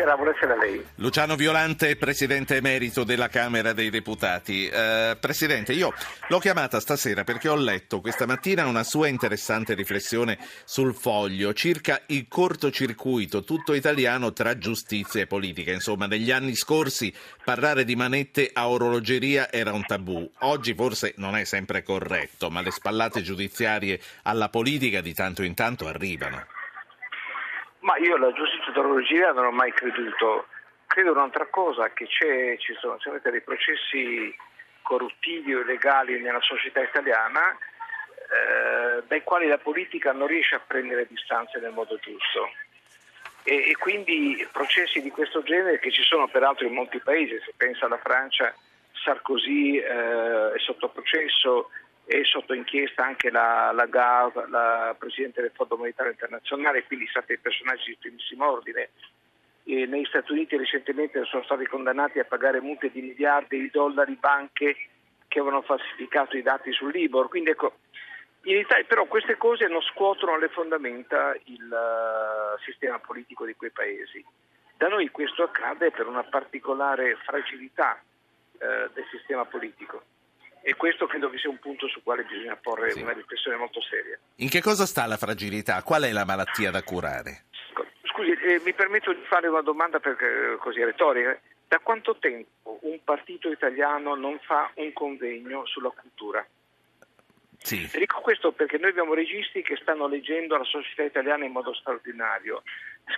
Buonasera, buonasera a lei. Luciano Violante, Presidente emerito della Camera dei Deputati. Eh, Presidente, io l'ho chiamata stasera perché ho letto questa mattina una sua interessante riflessione sul foglio circa il cortocircuito tutto italiano tra giustizia e politica. Insomma, negli anni scorsi parlare di manette a orologeria era un tabù. Oggi forse non è sempre corretto, ma le spallate giudiziarie alla politica di tanto in tanto arrivano. Ma io alla giustizia d'orologeria non ho mai creduto. Credo un'altra cosa, che ci sono certamente dei processi corruttivi o illegali nella società italiana eh, dai quali la politica non riesce a prendere distanze nel modo giusto. E, e, quindi processi di questo genere che ci sono peraltro in molti paesi, se pensa alla Francia, Sarkozy eh, è sotto processo, è sotto inchiesta anche la, la GAV, la Presidente del Fondo Monetario Internazionale, quindi state personaggi di primissimo ordine. E negli Stati Uniti recentemente sono stati condannati a pagare multe di miliardi di dollari banche che avevano falsificato i dati sul Libor. Quindi ecco, in Italia, però queste cose non scuotono alle fondamenta il uh, sistema politico di quei paesi. Da noi questo accade per una particolare fragilità uh, del sistema politico e questo credo che sia un punto su quale bisogna porre sì. una riflessione molto seria. In che cosa sta la fragilità? Qual è la malattia da curare? Scusi, eh, mi permetto di fare una domanda perché, così retorica. Da quanto tempo un partito italiano non fa un convegno sulla cultura? Sì. Dico questo perché noi abbiamo registi che stanno leggendo la società italiana in modo straordinario,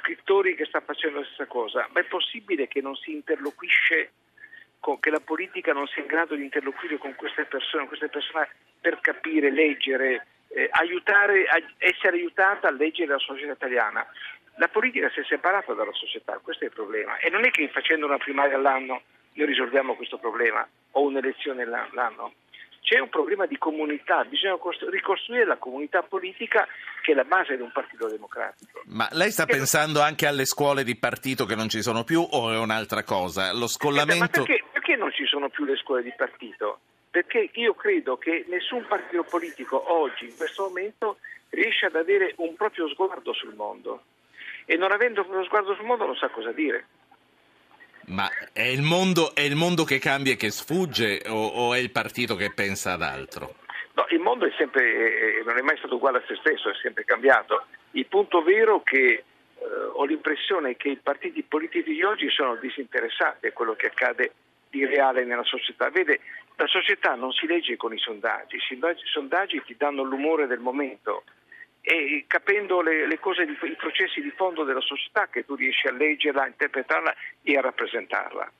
scrittori che stanno facendo la stessa cosa, ma è possibile che non si interloquisce che la politica non sia in grado di interloquire con queste persone, queste persone per capire, leggere, eh, aiutare, essere aiutata a leggere la società italiana. La politica si è separata dalla società, questo è il problema. E non è che facendo una primaria all'anno noi risolviamo questo problema o un'elezione l'anno. C'è un problema di comunità, bisogna ricostruire la comunità politica che è la base di un partito democratico. Ma lei sta e pensando anche alle scuole di partito che non ci sono più o è un'altra cosa? Lo scollamento... Ma perché, perché non ci sono più le scuole di partito? Perché io credo che nessun partito politico oggi, in questo momento, riesce ad avere un proprio sguardo sul mondo e non avendo uno sguardo sul mondo non sa cosa dire. Ma è il, mondo, è il mondo, che cambia e che sfugge o, o, è il partito che pensa ad altro? No, il mondo è sempre, non è mai stato uguale a se stesso, è sempre cambiato. Il punto vero è che eh, ho l'impressione che i partiti politici di oggi sono disinteressati a quello che accade di reale nella società. Vede, la società non si legge con i sondaggi, i sondaggi ti danno l'umore del momento e capendo le, le cose, i processi di fondo della società che tu riesci a leggerla, a interpretarla e a rappresentarla.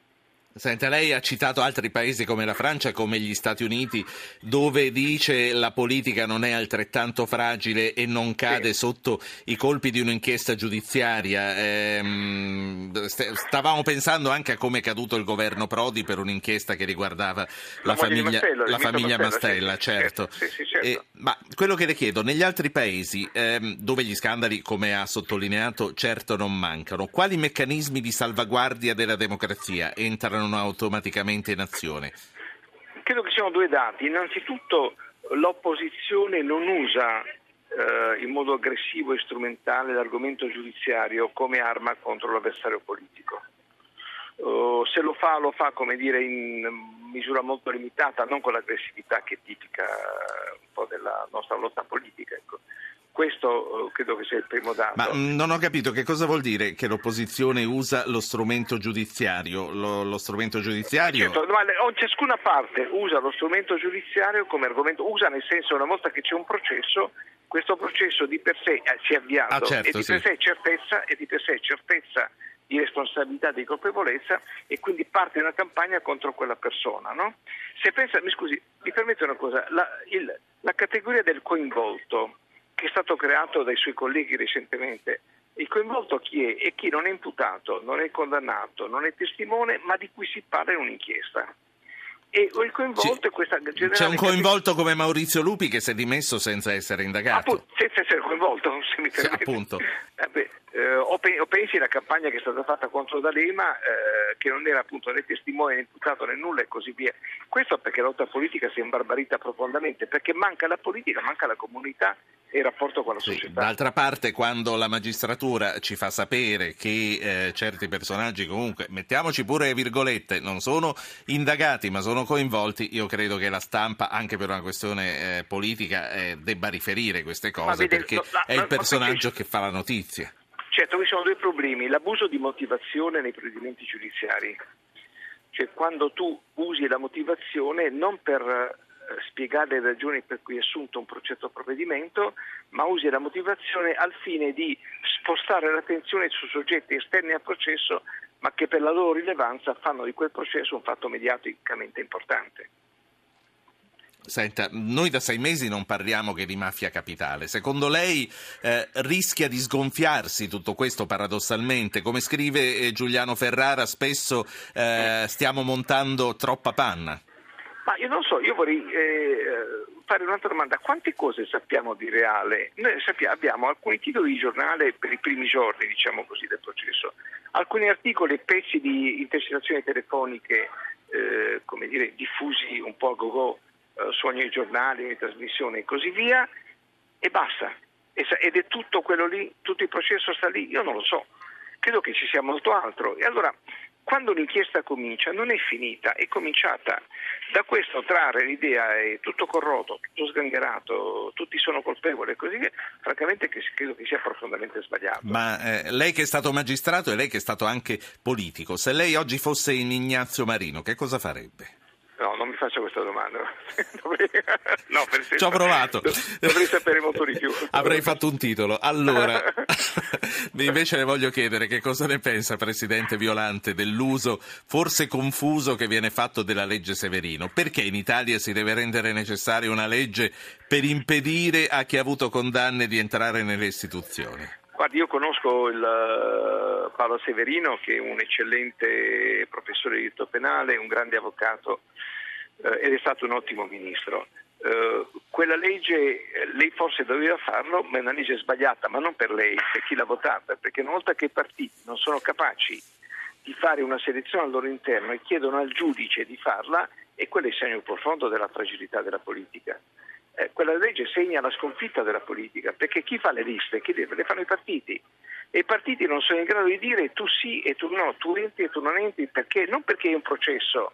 Senta, lei ha citato altri paesi come la Francia, come gli Stati Uniti, dove dice la politica non è altrettanto fragile e non cade sì. sotto i colpi di un'inchiesta giudiziaria. Ehm, stavamo pensando anche a come è caduto il governo Prodi per un'inchiesta che riguardava la, la famiglia, Mastello, la famiglia Mastella, Mastella sì, certo. Sì, certo. E, ma quello che le chiedo, negli altri paesi ehm, dove gli scandali, come ha sottolineato, certo non mancano, quali meccanismi di salvaguardia della democrazia entrano entrano automaticamente in azione? Credo che siano due dati. Innanzitutto l'opposizione non usa eh, in modo aggressivo e strumentale l'argomento giudiziario come arma contro l'avversario politico. Uh, se lo fa, lo fa come dire in misura molto limitata, non con l'aggressività che è tipica un po' della nostra lotta politica. Ecco. Questo eh, credo che sia il primo dato. Ma mm, non ho capito che cosa vuol dire che l'opposizione usa lo strumento giudiziario. Lo, lo strumento giudiziario... Certo, ma ciascuna parte usa lo strumento giudiziario come argomento, usa nel senso una volta che c'è un processo, questo processo di per sé eh, si è avviato ah, certo, e, di sì. per sé certezza, e di per sé certezza di responsabilità, di colpevolezza e quindi parte una campagna contro quella persona. No? Se pensa, mi scusi, mi permette una cosa, la, il, la categoria del coinvolto che è stato creato dai suoi colleghi recentemente. Il coinvolto chi è? È chi non è imputato, non è condannato, non è testimone, ma di cui si parla in un'inchiesta. e il coinvolto è questa generale... C'è un coinvolto come Maurizio Lupi che si è dimesso senza essere indagato. Appunto, senza essere coinvolto, se mi permette. Appunto. Eh beh, eh, o, pensi alla campagna che è stata fatta contro D'Alema, eh, che non era appunto né testimone né imputato né nulla e così via. Questo perché la lotta politica si è imbarbarita profondamente, perché manca la politica, manca la comunità e il rapporto con la sì, società. D'altra parte, quando la magistratura ci fa sapere che eh, certi personaggi comunque, mettiamoci pure virgolette, non sono indagati ma sono coinvolti, io credo che la stampa, anche per una questione eh, politica, eh, debba riferire queste cose vede, perché no, la, è il personaggio perché... che fa la notizia. Certo, qui sono due problemi. L'abuso di motivazione nei provvedimenti giudiziari. Cioè quando tu usi la motivazione non per spiegare le ragioni per cui hai assunto un progetto provvedimento, ma usi la motivazione al fine di spostare l'attenzione su soggetti esterni al processo, ma che per la loro rilevanza fanno di quel processo un fatto mediaticamente importante. Senta, noi da sei mesi non parliamo che di mafia capitale. Secondo lei eh, rischia di sgonfiarsi tutto questo paradossalmente? Come scrive eh, Giuliano Ferrara, spesso eh, stiamo montando troppa panna. Ma io non so, io vorrei eh, fare un'altra domanda. Quante cose sappiamo di reale? Noi sappiamo, abbiamo alcuni titoli di giornale per i primi giorni, diciamo così, del processo, alcuni articoli e pezzi di intercettazioni telefoniche, eh, come dire, diffusi un po' a go-go eh, su ogni giornale, ogni trasmissione e così via, e basta. Ed è tutto quello lì, tutto il processo sta lì, io non lo so, credo che ci sia molto altro. E allora, quando l'inchiesta comincia, non è finita, è cominciata. Da questo trarre l'idea è tutto corrotto, tutto sgangherato, tutti sono colpevoli e così via, francamente credo che sia profondamente sbagliato. Ma eh, lei che è stato magistrato e lei che è stato anche politico, se lei oggi fosse in Ignazio Marino, che cosa farebbe? No, non mi faccia questa domanda. no, per senso, Ci ho provato. Dovrei sapere molto di più. Avrei fatto un titolo. Allora, invece le voglio chiedere che cosa ne pensa, Presidente Violante, dell'uso forse confuso che viene fatto della legge Severino. Perché in Italia si deve rendere necessaria una legge per impedire a chi ha avuto condanne di entrare nelle istituzioni? Guardi, io conosco il uh, Paolo Severino che è un eccellente professore di diritto penale, un grande avvocato uh, ed è stato un ottimo ministro. Uh, quella legge lei forse doveva farlo, ma è una legge sbagliata, ma non per lei, per chi l'ha votata, perché una volta che i partiti non sono capaci di fare una selezione al loro interno e chiedono al giudice di farla, e quello è il segno profondo della fragilità della politica eh, quella legge segna la sconfitta della politica, perché chi fa le liste? Chi le, le fanno i partiti. E i partiti non sono in grado di dire tu sì e tu no, tu entri e tu non entri, perché? Non perché è un processo,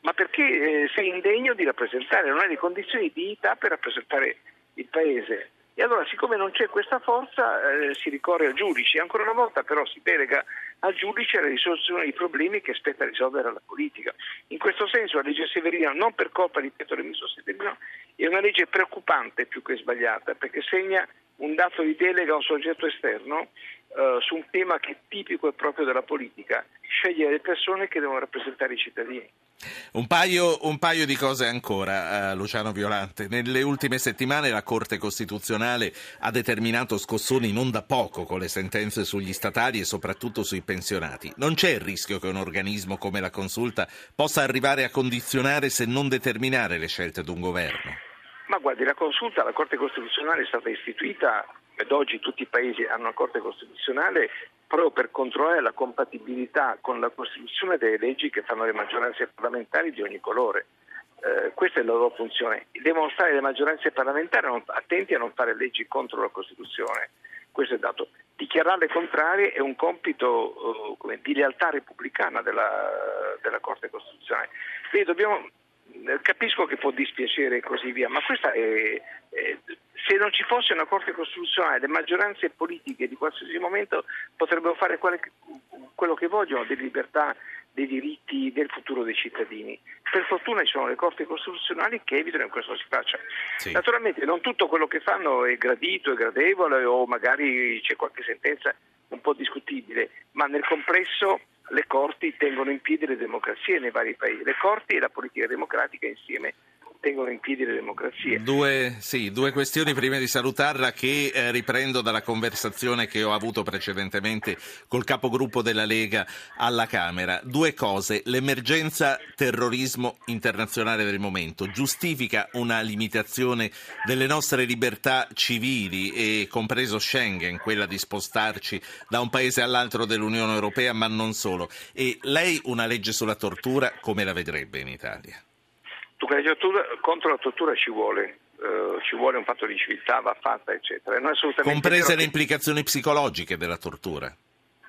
ma perché eh, sei indegno di rappresentare, non hai le condizioni di dignità per rappresentare il Paese. E allora, siccome non c'è questa forza, eh, si ricorre al giudice. Ancora una volta, però, si delega al giudice la risoluzione dei problemi che spetta risolvere alla politica. In questo senso, la legge Severino, non per colpa di Pietro Remiso Severino, è una legge preoccupante più che sbagliata, perché segna un dato di delega a un soggetto esterno eh, su un tema che è tipico e proprio della politica, scegliere le persone che devono rappresentare i cittadini. Un paio, un paio, di cose ancora, uh, Luciano Violante. Nelle ultime settimane la Corte Costituzionale ha determinato scossoni non da poco con le sentenze sugli statali e soprattutto sui pensionati. Non c'è il rischio che un organismo come la Consulta possa arrivare a condizionare se non determinare le scelte di un governo? Ma guardi, la Consulta, la Corte Costituzionale è stata istituita ed oggi tutti i paesi hanno una Corte Costituzionale proprio per controllare la compatibilità con la Costituzione delle leggi che fanno le maggioranze parlamentari di ogni colore. Eh, questa è la loro funzione. Devono stare le maggioranze parlamentari attenti a non fare leggi contro la Costituzione. Questo è dato. Dichiararle contrarie è un compito uh, di lealtà repubblicana della, della Corte Costituzionale. Quindi dobbiamo capisco che può dispiacere e così via, ma questa è, è, se non ci fosse una Corte Costituzionale, le maggioranze politiche di qualsiasi momento potrebbero fare quale, quello che vogliono di libertà, dei diritti, del futuro dei cittadini. Per fortuna ci sono le Corti Costituzionali che evitano che questo si faccia. Sì. Naturalmente non tutto quello che fanno è gradito, è gradevole o magari c'è qualche sentenza un po' discutibile, ma nel complesso le corti tengono in piedi le democrazie nei vari paesi. Le corti e la politica democratica insieme tengono in piedi le democrazie. Due, sì, due questioni prima di salutarla che eh, riprendo dalla conversazione che ho avuto precedentemente col capogruppo della Lega alla Camera. Due cose. L'emergenza terrorismo internazionale del momento giustifica una limitazione delle nostre libertà civili e compreso Schengen, quella di spostarci da un paese all'altro dell'Unione Europea, ma non solo. E lei una legge sulla tortura come la vedrebbe in Italia? Tortura, contro la tortura ci vuole, uh, ci vuole un fatto di civiltà, va fatta, eccetera. Comprese le implicazioni psicologiche della tortura.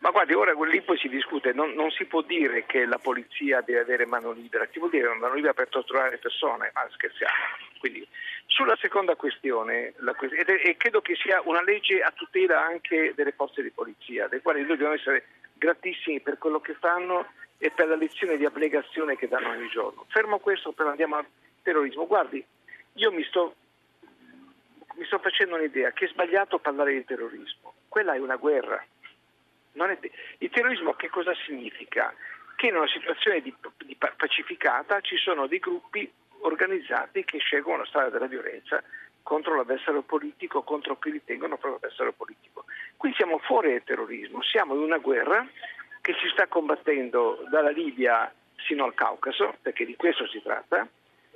Ma guardi, ora lì poi si discute, non, non, si può dire che la polizia deve avere mano libera, si vuol dire mano libera per torturare persone, ma scherziamo. Quindi, sulla seconda questione, la, e credo che sia una legge a tutela anche delle forze di polizia, dei quali noi dobbiamo essere gratissimi per quello che fanno e per la lezione di abnegazione che danno ogni giorno. Fermo questo, però andiamo al terrorismo. Guardi, io mi sto, mi sto facendo un'idea che è sbagliato parlare di terrorismo. Quella è una guerra. È, il terrorismo che cosa significa? Che in una situazione di, di pacificata ci sono dei gruppi organizzati che scelgono la strada della violenza contro l'avversario politico, contro chi ritengono proprio l'avversario politico. Qui siamo fuori dal terrorismo, siamo in una guerra che si sta combattendo dalla Libia sino al Caucaso, perché di questo si tratta,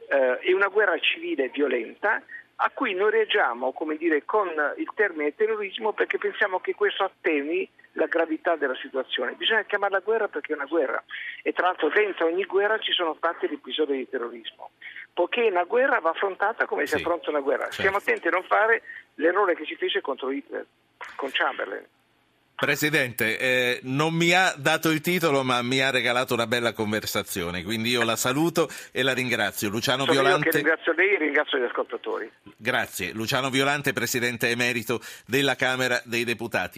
eh, è una guerra civile violenta a cui noi reagiamo dire, con il termine terrorismo perché pensiamo che questo atteni la gravità della situazione. Bisogna chiamarla guerra perché è una guerra e tra l'altro dentro ogni guerra ci sono stati episodi di terrorismo, poiché una guerra va affrontata come sì, si affronta una guerra. Certo. Stiamo attenti a non fare l'errore che si fece contro Hitler, con Chamberlain. Presidente, eh, non mi ha dato il titolo ma mi ha regalato una bella conversazione, quindi io la saluto e la ringrazio. Luciano Sono Violante. ringrazio lei e ringrazio gli ascoltatori. Grazie. Luciano Violante, Presidente emerito della Camera dei Deputati.